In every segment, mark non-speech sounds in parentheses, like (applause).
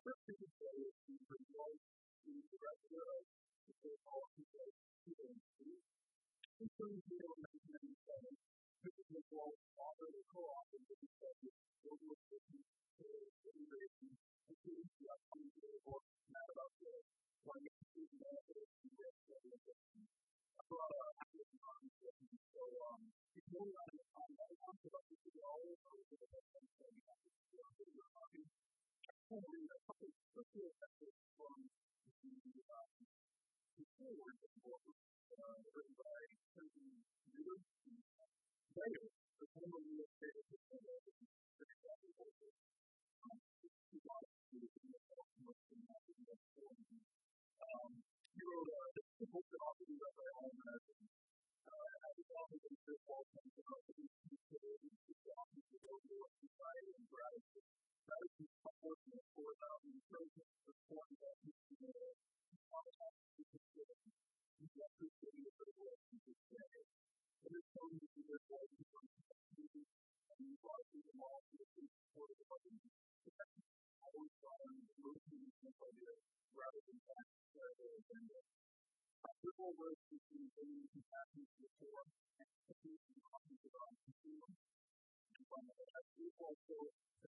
first thing to say is to resolve to the rest of the people include. In terms of the 1997, this is the law author of the the of global assistance to immigration, including the upcoming report, not about the financial benefits of U.S. federal I brought a active conversation, so um, you want to find out about this at all, you have something that you're talking to read a couple quick little excerpts from the the forward written by Mueller. Later, the former U.S. State Representative Chris Walker um, he wanted to do the most in that U.S. forum. Um, he wrote a, a book that also be read by all Americans. Uh, as a author of Chris Walton, the Republican Conservative, the author of the World Society and Gratitude that unfortunate for government in the we appreciate it very well to day. And it's so easy to say from community and you are to the law to the support of the government. Always trying to move to the idea rather than back to the agenda. After all words between the compassion to the poor and the consumer, and from that, we also effectively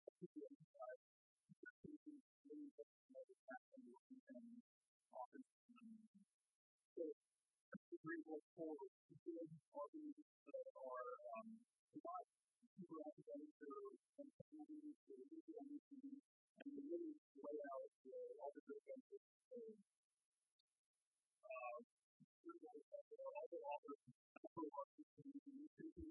emphasize that people really don't know what's happening forward, good arguments that are um, not super academic or communities or legal issues, and they really lay out uh, all the great benefits of uh, all the authors, number of authors, and and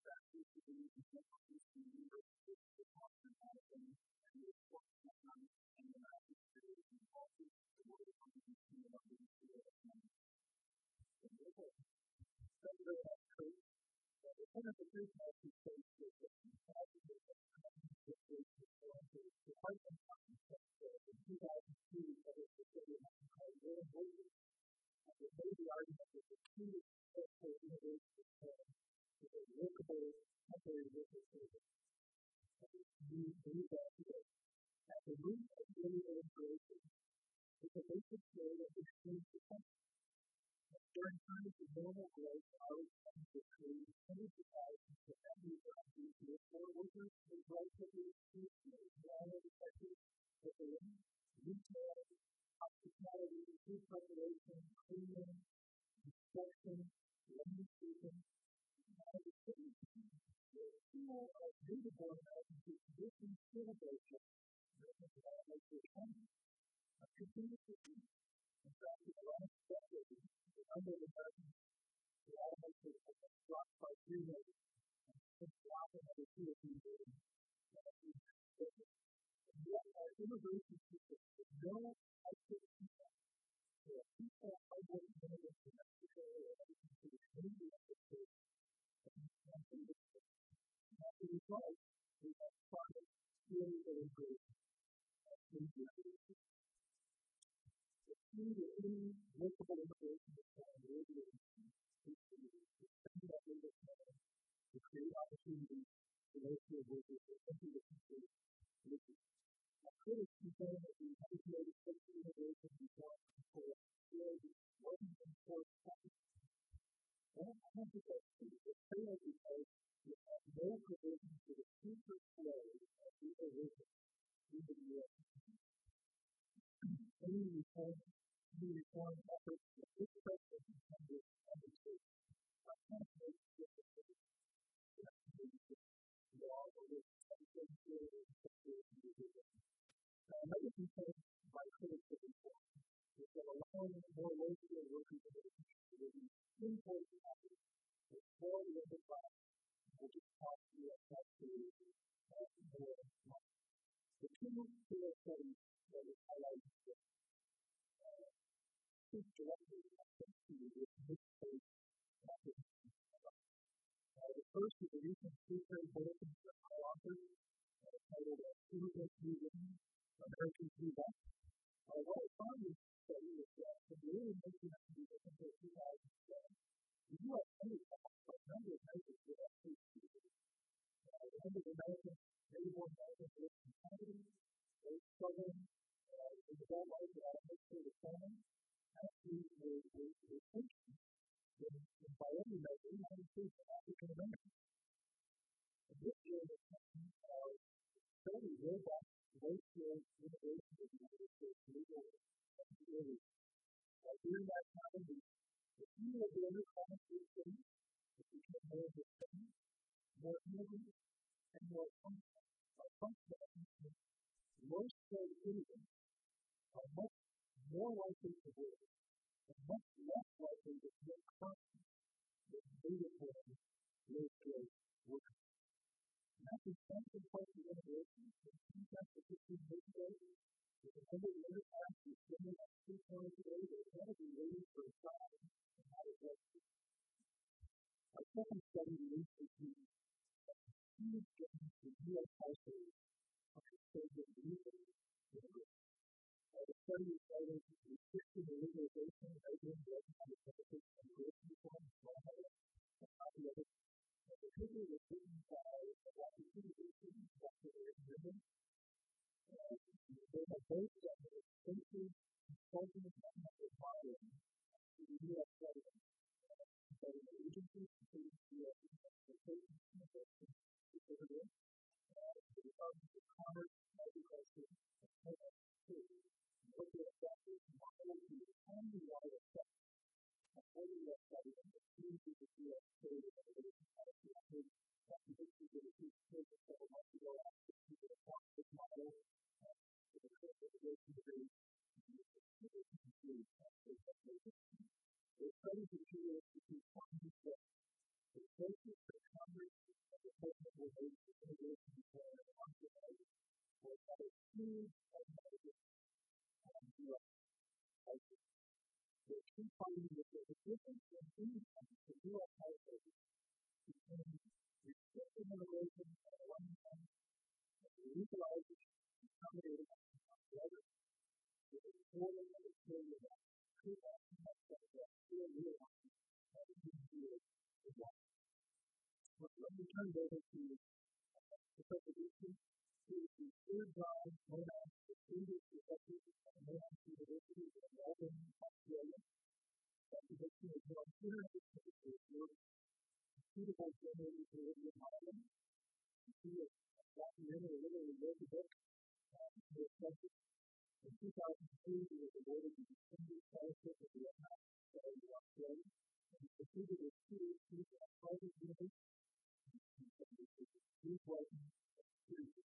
the institution university the constant monitoring and the report on the massive series and policies that were coming to the London School of Economics. Senator Curry, the point of the first policy states that the policy of of in 2002 that is the city of Mexico, Will Williams, made the argument that the key to is a that. At the root of daily integration is a basic of exchange potential. During normal growth, our create hundreds of thousands of empty jobs with more workers in relatively few smaller sectors such as retail, hospitality, food preparation, cleaning, construction, landscaping, and the city. The tool of data analysis is traditional celebration that is almost the economy. A continuous in fact, in the last decade, the number of Americans who almost has dropped by three million, and since dropping by two or three million, and yet our immigration system is no output. There are people are working in the Mexico or other countries, maybe in States, and as a result, we have started stealing the immigration. The key to any workable immigration reform really to spend that data to create opportunities for those who are workers to enter the country legally. Now, critics complain that the United States immigration reform for really wasn't enforced properly. Well, don't think that's true. It because it had no provision for the future flow of legal workers into the U.S. Any reform, any reform efforts that this president and Congress undertake are contrary to the law or the Now, another complaint by critics of reform is that allowing more local is the first is a recent two-third bulletin from my author titled Immigrant Museum, American Freedom. What I found in this study is that the really making up the difference of 2007, the U.S. Senate passed a number of measures that actually succeeded. The number of Americans, native Americans living in poverty, they struggle, uh, in the whole life, the atmosphere, the famine, actually were, were, were thinking in, in by any measure, States African Americans. And this year, the uh, fairly robust racial of the United time, the, the few of the other common cities became more distinct, more immigrant, and more functional. Uh, functional most immigrants are much more likely to work and much less likely to feel confident than native-born low-skilled workers. And that's a central part of immigration. In 2015 years ago, with the number of is similar to two points today, they're going to be waiting for a job and how to get. Our second study released huge gains in U.S. households understanding legal immigration. Uh, the study cited restricting the legalization of alien recognized benefits and immigration reform in Florida and copy of it. Uh, the paper was written by Dr. Peter Wilson Dr. Eric Newman. Uh, they have both done an extensive the U.S. the the what the effect is, not only can be what it affects, but what it affects is the future of the US state of the United States. That's the issue that is being taken several months ago after the people of Fox was not over. The current situation is the studies of the US Institute find that the basis for Congress and the president will raise the immigration plan and the Congress has had a huge The key finding that the difference in income for U.S. households between restricted on the one hand and legalizing and accommodating on the other is a poorly understood that of the the one. Let me turn it over to Wilson, who is the third guy Monash Distinguished Professor at Monash University in Melbourne, Australia. Dr. Wilson has been on 200 papers for in suitable generative derivative modeling. He has documented a literally a book subject. In 2003, he was awarded the Distinguished Fellowship of the of Australia, and he completed his PhD at Harvard University. He's writing a series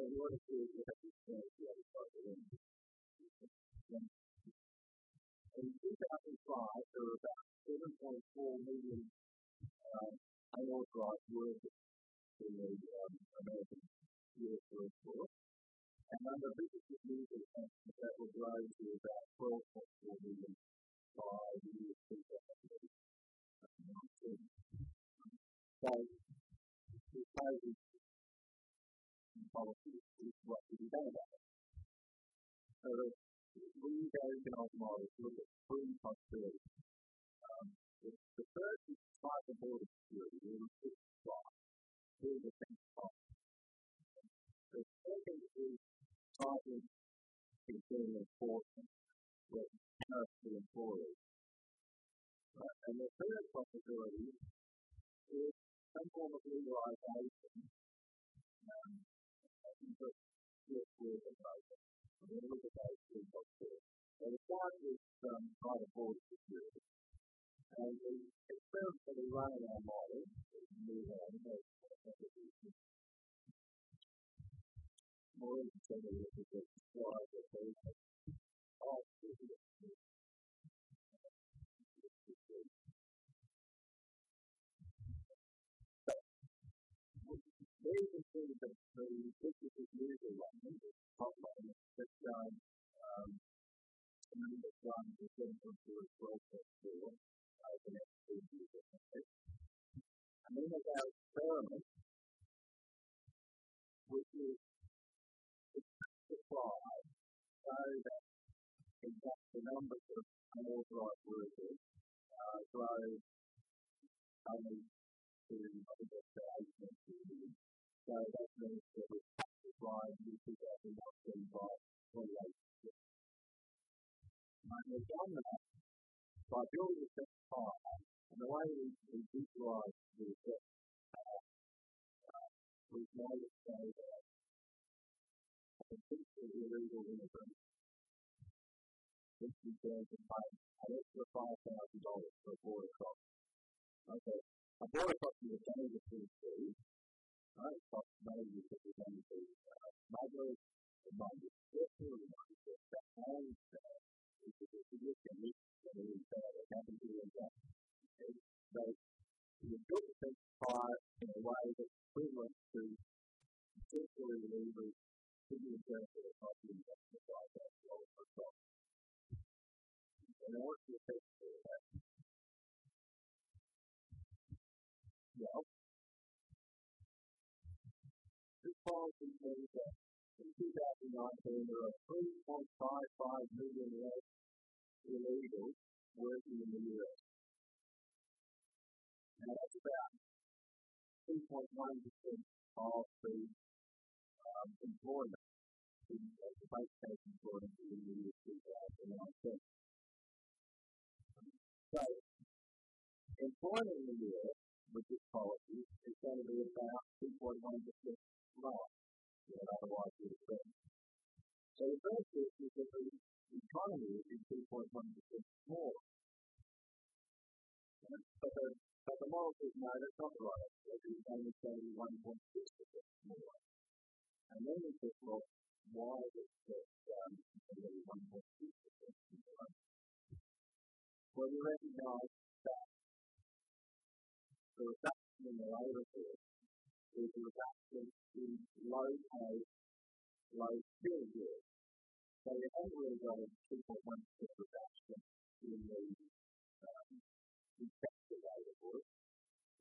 appreciation So in order to get this point, you start with it. In 2005, there were about 7.4 million uh, unauthorized workers in the um, American U.S. workforce. And under business legal sanctions, that will grow to about 12.4 million by the year 2019. So, because policy is what to be done about it. So use our models to look at three possibilities. Um, The, the first is cyber border security, or spot, or the. The second is cyber security enforcement, with commercial. Right? And the third possibility is some form of legalization. Um, I that this at those three possibilities. So the one is um, cyber border security. And the experiment that we run in our model is move on. More than 70 years ago, that they all the business is usually running, top line, that um, um, somebody that's run the center for a process for uh, the next two years. And then there's our experiment, which is supply so that in fact the numbers of unauthorized workers uh, grow only to, I think that's the so that means that we have to fly in 2019 by 28 And we've done that by building a set fire, and the way we, we visualize the set uh, we've made it so that a potentially illegal immigrant is going to pay an extra $5,000 for a border crossing. Okay, a border crossing is dangerous to the But to uh, it might be just that and uh, it's a significant risk that it is uh, that happens to. So you build the fire in a way that's equivalent to illegal civil interpret the property investment like that role for stock. And I want you to take that. Well, that in 2019 there are 3.55 million less illegals working in the U.S. Now that's about 2.1% of the um, employment in the base case employment in the year 2019. So, employment in the U.S. with this policy is going to be about 2.1% lower than otherwise. So the first is, that the economy is 2.1% more. But the, but the model says, no, that's not right. It's only 71.6% more. And then we said, well, why is it that only 1.6% more? Well, you recognize that the reduction in the labour force is a reduction in low pay, low skill work. So you haven't really got a 2.1% reduction in the um, effective labour force.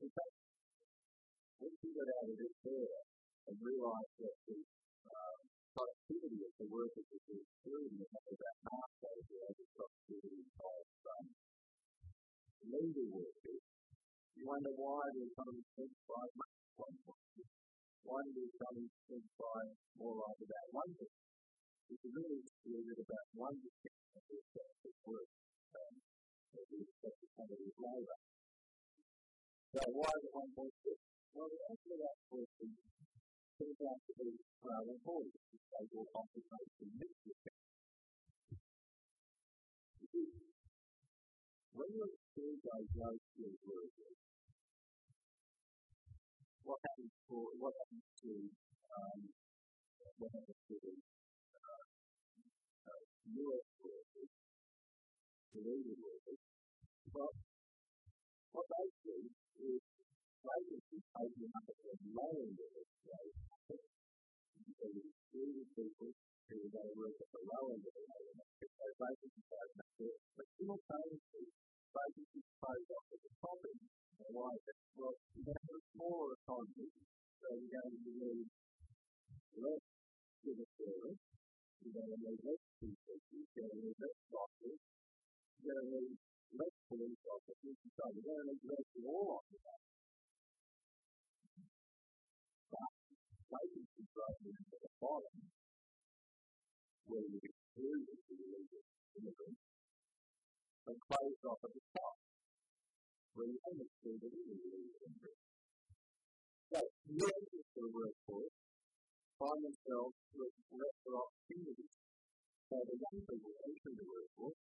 In fact, once you get out of this there and realise that the um, productivity of the workers is improving at about half those the average productivity of um, legal workers, you wonder why the economy shrinks by much one is coming in by more like about one percent. It's really estimated about one percent of the effective work um, that we expect to come in labour. So why it one point six? Well, the answer to that question turns out to be rather important because they will concentrate in this effect. When you're experiencing those workers, what happens for what happens to um, what happens to the uh, uh, workers, Canadian workers? Well, what they do is they will be taking up at the lower levels, right? So you exclude people who are going to work at the lower level, if they basically don't make it, but simultaneously, basically close off at the top is it? Well, you have a smaller economy, so you're going to need less civil service, you're going to need less people, you're going to need less doctors, you're going to need less police officers we need to go through all of that. But vacancy growing into the bottom, where you exclude the illegal immigrants, and closed off at the top, where you only exclude the illegal immigrants. So, new entrants to the workforce find themselves with lesser opportunities. So the young people entering the workforce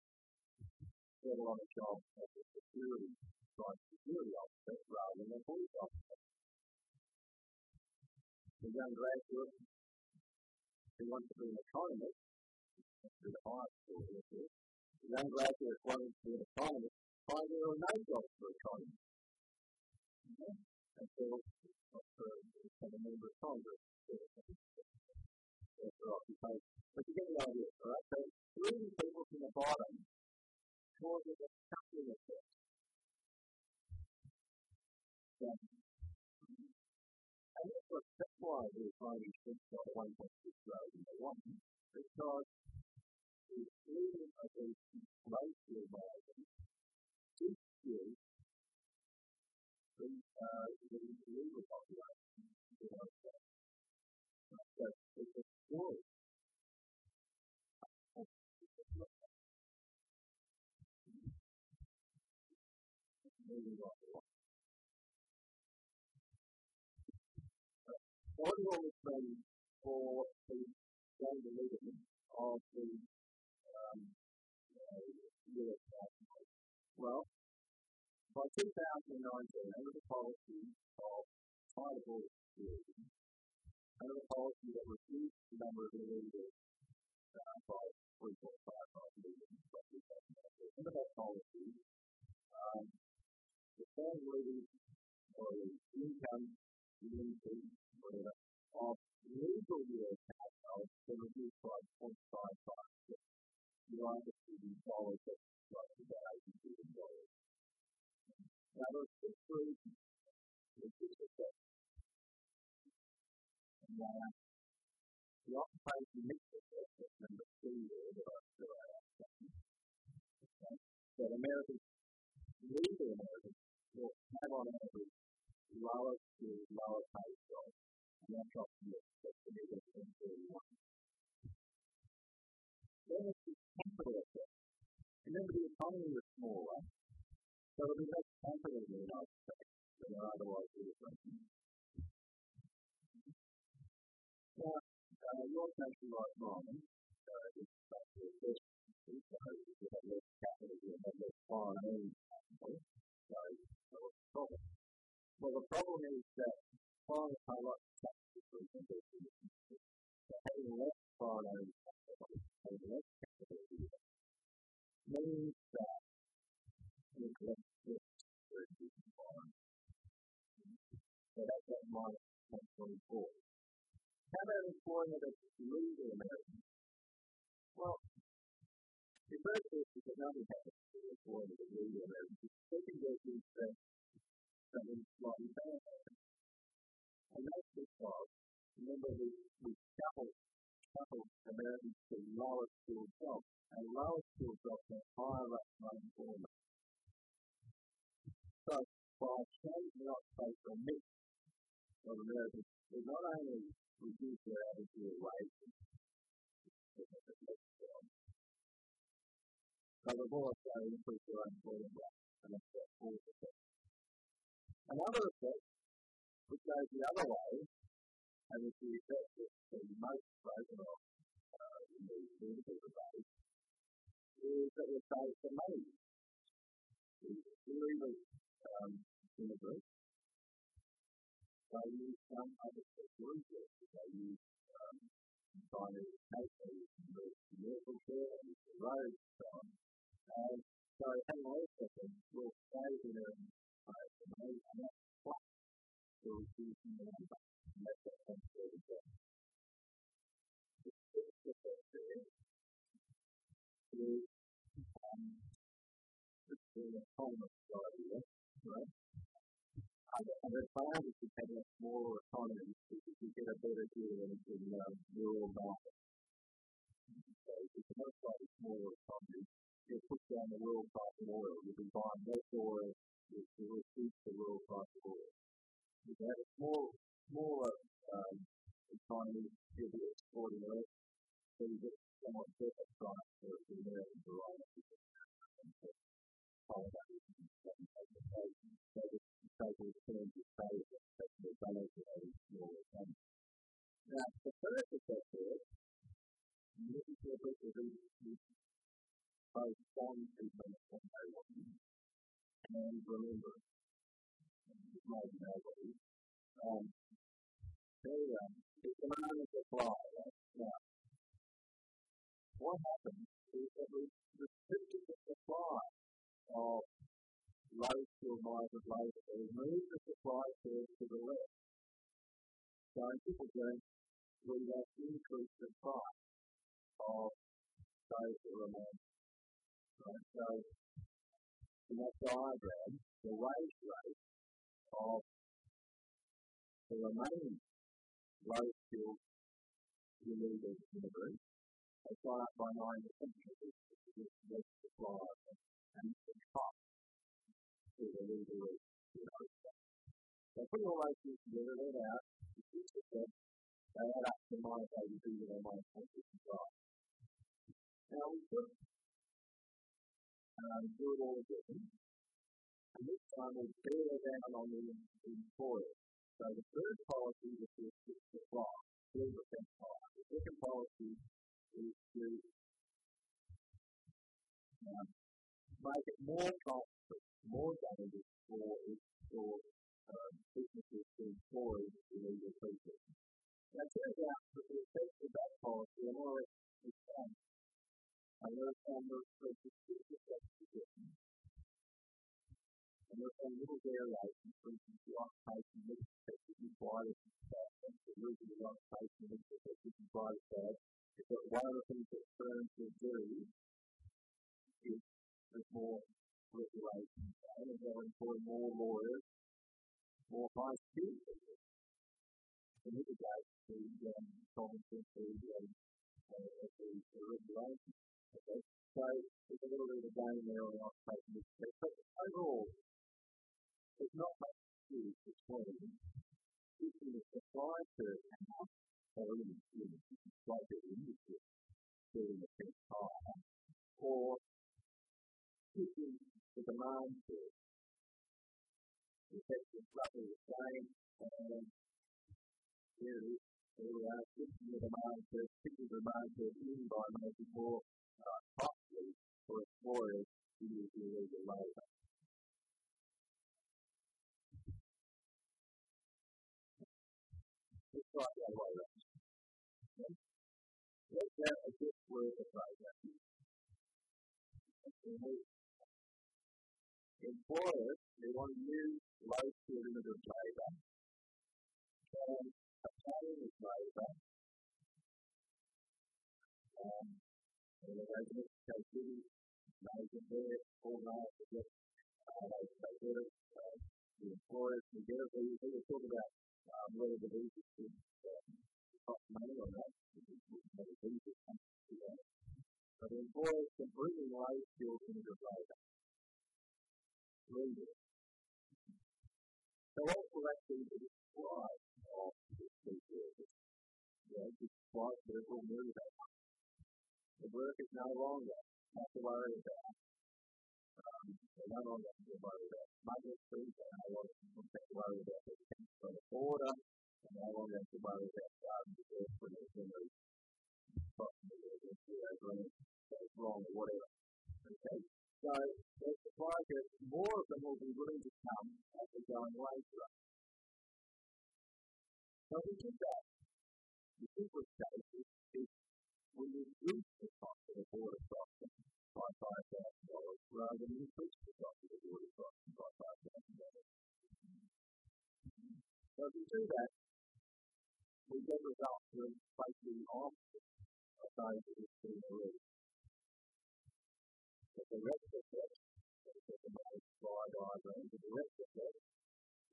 get on a jobs as a security, cyber security officer rather than a police officer. The young graduate who wants to be an economist, the high school, the young graduate wanting to be an economist, there are no jobs for economists. Until become a member of Congress. Their occupation. But you get the idea, right? So three people from the bottom causes a coupling effect. Yeah. And that's, what, that's why six point one point six rather than one, because the exclusion of these racial the legal population. You know, so it's a story. What is all this mean for the young believers of the um, uh, US Well, by 2019, under the policy of tribal security, under the policy that reduced the number of illegals uh, by 3.55 million, under that policy, um, the family or the income, the income, whatever, of legal US households can reduce by 0.55 United States dollars, that's about 80 billion dollars. Now, those six the six effects, and uh, the occupation mix effect, that's number two there that Americans, legal Americans, will have on average lower to lower pay jobs, and that's that's the middle of 31. Then it's the capital effect. Remember, the economy is smaller, so there'll be capital in States than there otherwise been. Now, uh, your country like mine, uh, is actually a first country, you have less capital, you have less foreign capital, so what's the problem? Well, the problem is that foreign pay lots of taxes for investors. So having less foreign capital, having less capital here, means that So that's at minus 124. How about employment of legal Americans? Well, the first is because happens to the employment of legal Americans. The second is that something slightly bad happens. And that's because, remember, we, we couple, couple Americans to lower skilled jobs, and lower skilled jobs have higher rates of unemployment. So, by changing space or mix of Americans, we not only reduce their average year wage, but we've also increased their unemployment rate, and that's about 4%. Another effect, which goes the other way, and is the effect that the most spoken of uh, in the political debate, is that we save some money. Illegal um, immigrants, they use some other resources. They use um, to take the medical care, the roads, so on. And so having all of them will save in their money, and that plus will reduce the number. And that's what comes to the job. The sixth effect there is um, the economist idea, right? And the advantage of having a smaller economy you get a better deal in, in uh, rural markets. So if you have a smaller economy, you put down the world price of oil. You'll be buying less oil to reduce the world price of oil. If You have a small, smaller um, economy, you'll be exporting less, so you get somewhat better price for the American variety. That. Of a first effect is, this is the effect of both people and no one. And remember, it might be nobody. They, it's an honest supply. Right? Now, what happens is that we restricted the supply of low skilled migrant labour. We moved the supply curve to the left. So in simple terms, we have increased the price of those who remain Right? So, in that diagram, the wage rate of the remaining low skilled illegal immigrants has gone up by 9% because of the supply and the cost to the legal So, putting all those things together, they're out, the 6%, they add up to minus 82 or minus 165. Now, we could um, do it all again. And this time we'll bear down on the employer. So the first policy is to supply, 3% higher. The second policy is to um, make it more costly, more dangerous for, for um, businesses to employ illegal people. Now, it turns out that the effects of that policy are more the same I understand those places to justification. And there's a little like, for instance, the more high skilled people to mitigate the um, the, um, the, the regulation. Okay? So there's a little bit of a game there on this step. But overall, there's not much difference between the supply curve out or in the like the industry building a fixed higher or keeping the demand curve. The effect roughly the same and here it is. Here we are, keeping the demand curve, keeping the demand curve in by making more uh, costly for employers to use illegal labor. Try the other way around. Okay? Have a good word of labor. Employers, they want to use and um, and management there, organize to get, uh, they, they get it, uh, the employers get it. We, we were talking about um, whether the visas should um, cost money or not. Whether visas come to that. But the employers can bring in low skilled immigrant labour. Legal. So will actually be the supply of this service? Yeah, the supply that will move that the work is no longer have to worry about. Um, they no longer have to worry about smugglers, they no longer have to worry about the defense of the border, no longer have to worry about um, the work for the general goes wrong or whatever. Okay? So there's the that more of them will be willing to come as a going wage rate. So we did that. The simplest case is, we reduce the cost of the border crossing by five thousand dollars rather than increase the cost of the border crossing by five thousand dollars. So if we do that, we get results that are basically opposite of those that we've seen already. The rest of it, the diagram, the rest of it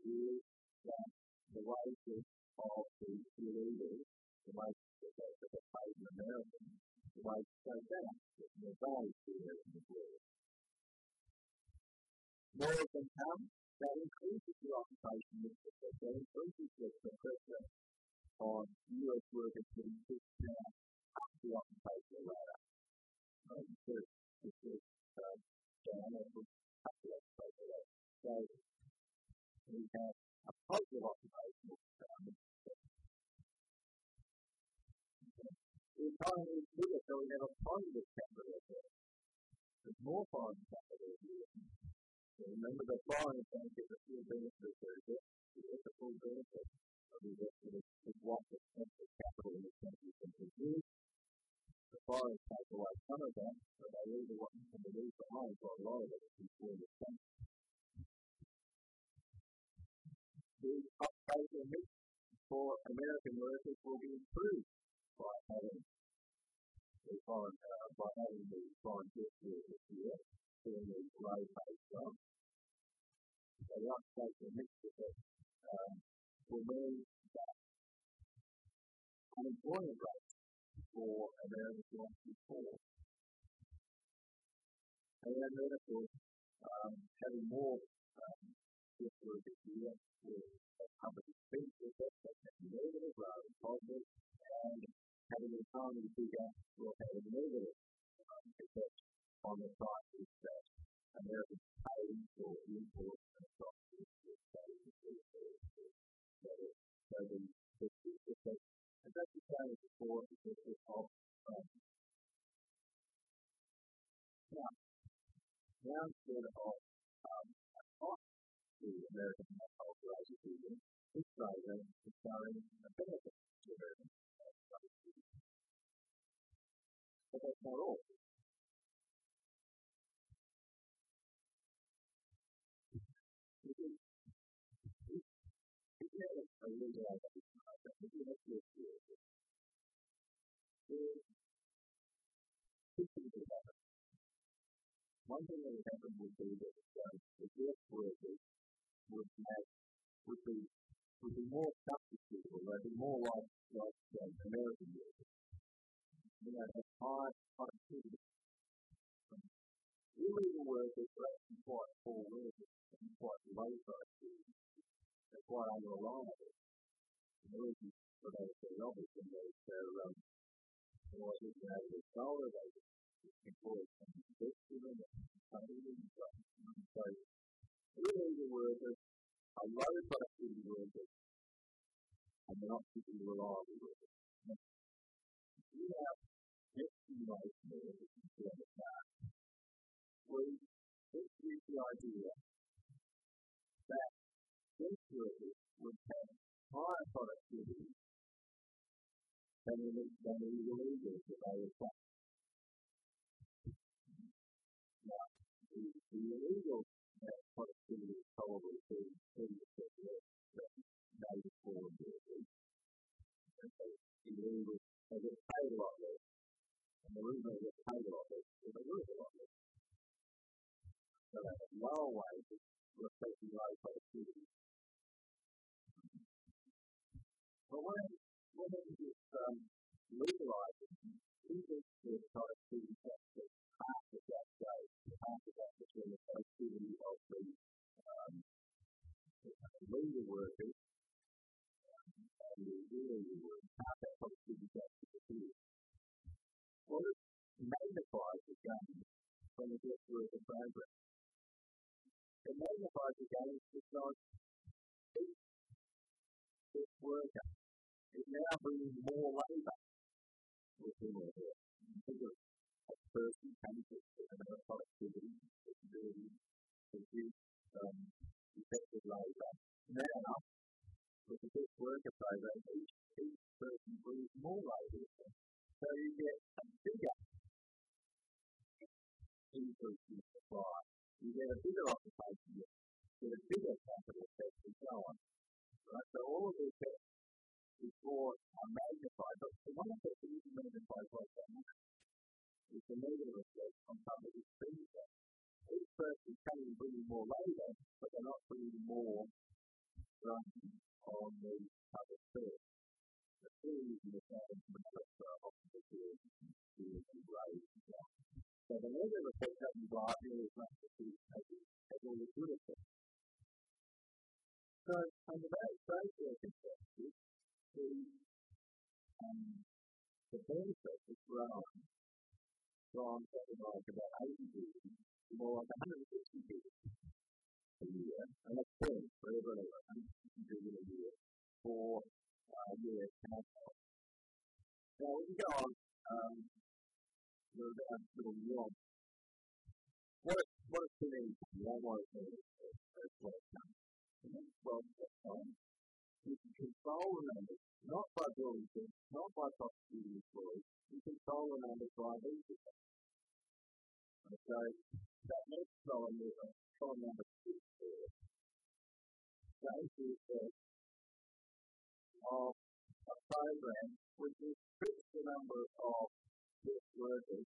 is that the wages of the illegals, the wages that they, they paid in America, the wages go down, the value here in the world. more of them come, that increases the occupation the that increases the, pressure on US workers to push down up the occupational ladder. Um, So, we have a positive occupational um, The economy is bigger, so we have positive capital. There's more foreign capital here. So remember the foreign is a full benefit. American workers will be improved by having the foreign, uh, by having the foreign history of this year, doing the low based job. So the mix of it um, will mean that unemployment rates for Americans will be fall. And then, of course, um, having more um, history this year will public expenses that can be negative rather than positive, and having the economy bigger will have a negative um, effect on the prices that Americans pay for imports and stocks. So the, the, the, and that's the same before because of um, now, now instead of to American this program is showing a benefit to American but that's not all. a would happen. One thing that would happen would that the workers would have would be would be more substitutable. They'd be more like like um, American workers. You know, have high productivity. Illegal workers are actually quite poor workers and quite low productivity they're quite unreliable. And the reason for that is very obvious in that they're, um, you know, if you have a dollar, they employ some invest in them and them and so illegal workers are low productivity workers and they're not particularly reliable workers. You have estimation of everything to understand. We introduce the idea that sensually would have higher productivity than the, the illegals that they attract. Now, the, the have is probably 30 percent less than. And so they get. And the reason get is productivity. But when, when it is um, legalized, even the productivity tax half of that goes, half of that is when the productivity of the um, legal workers and the illegal workers, half that productivity tax disappears. Well, it magnifies the gain from the guest worker program. It magnifies the gains more run on the public service. The two using the same are often the two raised. So the negative effect that you got is not the two has all the good So, under those, those circumstances, the, um, the benefit has grown from something like about 80 billion to more like 160 billion a year, and that's fairly for every 160 billion a year for uh, US households. Now, we can go on um, a little nuance. What, what is too many? I want to say as well. That's. You can control the numbers, not by building things, not by prosecuting employees. You control the numbers by these Okay, that next column is column number two. That is the of a program which restricts the number of guest workers.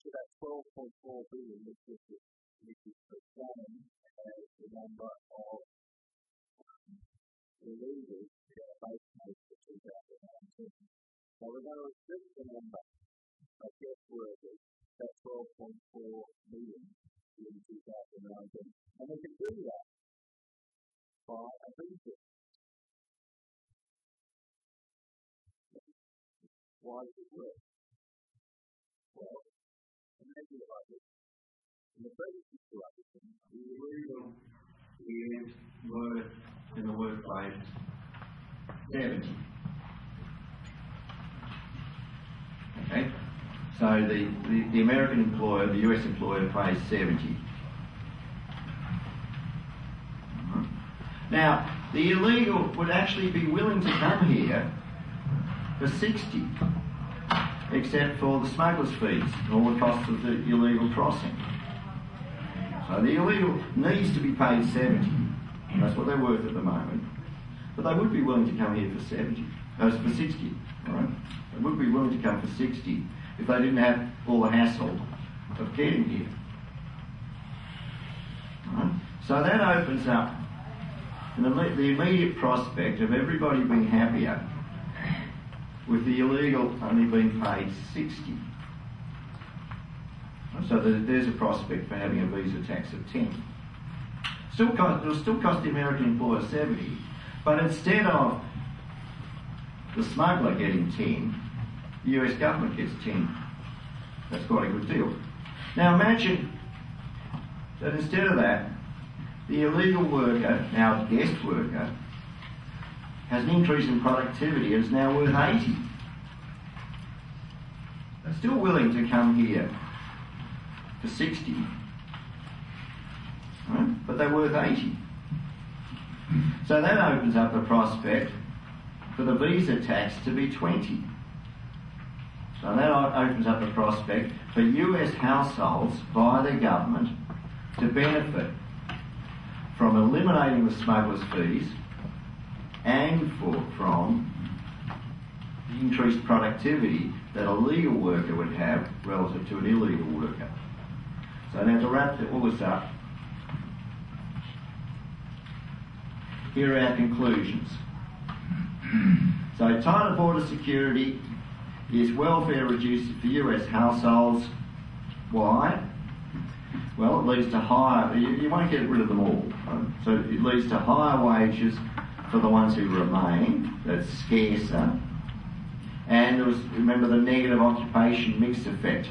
To that 12.4 billion, which is, which is the same as the number of illegals in our base case for 2019. So we're going to restrict the number of guest workers. At 12.4 million in 2019. And we can do that by a visa Why does it work? Well, imagine it like this. In the present situation, the illegal years work in the workplace 70. Okay? So the, the, the, American employer, the US employer pays 70. Mm-hmm. Now, the illegal would actually be willing to come here for 60, except for the smuggler's fees and all the costs of the illegal crossing. So the illegal needs to be paid 70, that's what they're worth at the moment. But they would be willing to come here for 70, uh, for 60, right? They would be willing to come for 60 if they didn't have all the hassle of getting here. Right? So that opens up the immediate prospect of everybody being happier with the illegal only being paid 60. So there's a prospect for having a visa tax of 10. Still cost, it'll still cost the American employer 70, but instead of the smuggler getting 10, the US government gets 10. That's quite a good deal. Now imagine that instead of that, the illegal worker, now guest worker, has an increase in productivity and is now worth 80. They're still willing to come here for 60, right? but they're worth 80. So that opens up the prospect for the visa tax to be 20. So that opens up the prospect for US households via the government to benefit from eliminating the smuggler's fees and for, from the increased productivity that a legal worker would have relative to an illegal worker. So now to wrap all this up, here are our conclusions. (clears throat) So tighter border security is welfare reduced for US households. Why? Well, it leads to higher, you, you won't get rid of them all. Right? So it leads to higher wages for the ones who remain, that's scarcer. And there was, remember the negative occupation mix effect.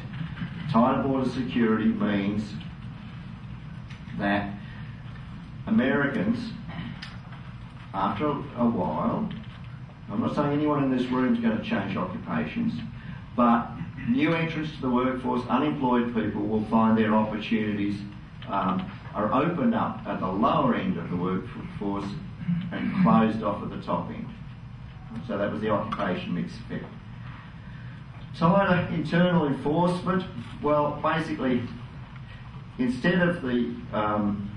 Tighter border security means that Americans, after a while, I'm not saying anyone in this room is going to change occupations, but new entrants to the workforce, unemployed people will find their opportunities um, are opened up at the lower end of the workforce and closed off at the top end. So that was the occupation mix effect. Tighter internal enforcement, well, basically, instead of the um,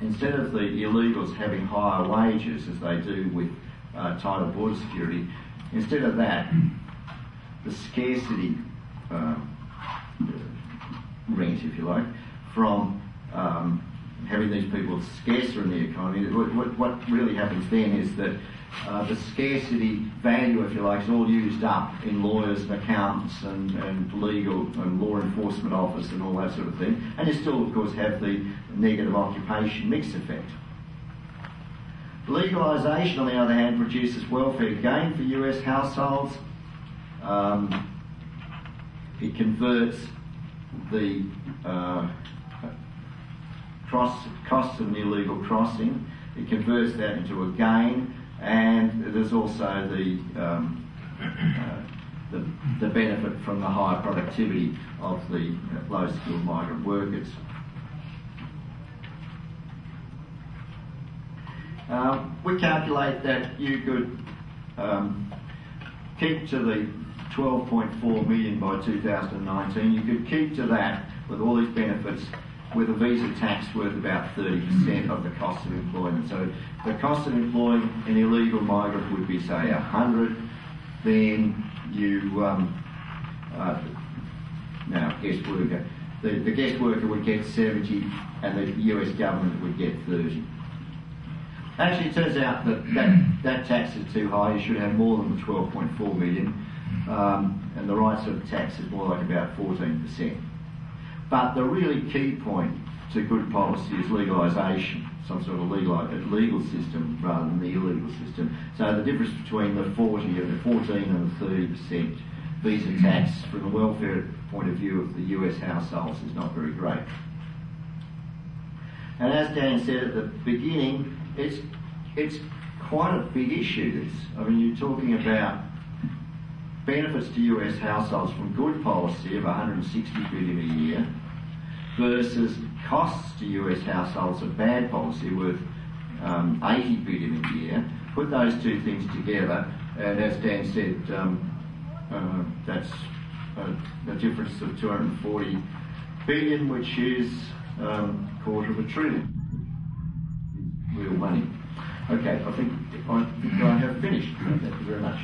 instead of the illegals having higher wages as they do with uh, tighter border security, instead of that, the scarcity uh, if you like, from um, having these people scarcer in the economy, what, what, what really happens then is that uh, the scarcity value, if you like, is all used up in lawyers and accountants and, and legal and law enforcement office and all that sort of thing. And you still, of course, have the negative occupation mix effect. Legalisation, on the other hand, produces welfare gain for US households. Um, it converts the uh, cross, costs of an illegal crossing, it converts that into a gain, and there's also the, um, uh, the, the, benefit from the higher productivity of the low skilled migrant workers. Um, we calculate that you could um, keep to the 12.4 million by 2019. You could keep to that with all these benefits with a visa tax worth about 30% of the cost of employment. So the cost of employing an illegal migrant would be, say, 100. Then you, um, uh, now guest worker, the, the guest worker would get 70 and the US government would get 30. Actually, it turns out that that, that tax is too high. You should have more than the 12.4 million. Um, and the right sort of tax is more like about 14%. But the really key point to good policy is legalisation, some sort of legal, legal system rather than the illegal system. So the difference between the 40 and the 14 and the 30% visa tax from the welfare point of view of the US households is not very great. And as Dan said at the beginning, it's it's quite a big issue. This, I mean, you're talking about benefits to US households from good policy of 160 billion a year versus costs to US households of bad policy worth um, 80 billion a year. Put those two things together, and as Dan said, um, uh, that's a, a, difference of 240 billion, which is um, a quarter of a trillion real money. Okay, I think I, think I have finished. Thank you very much.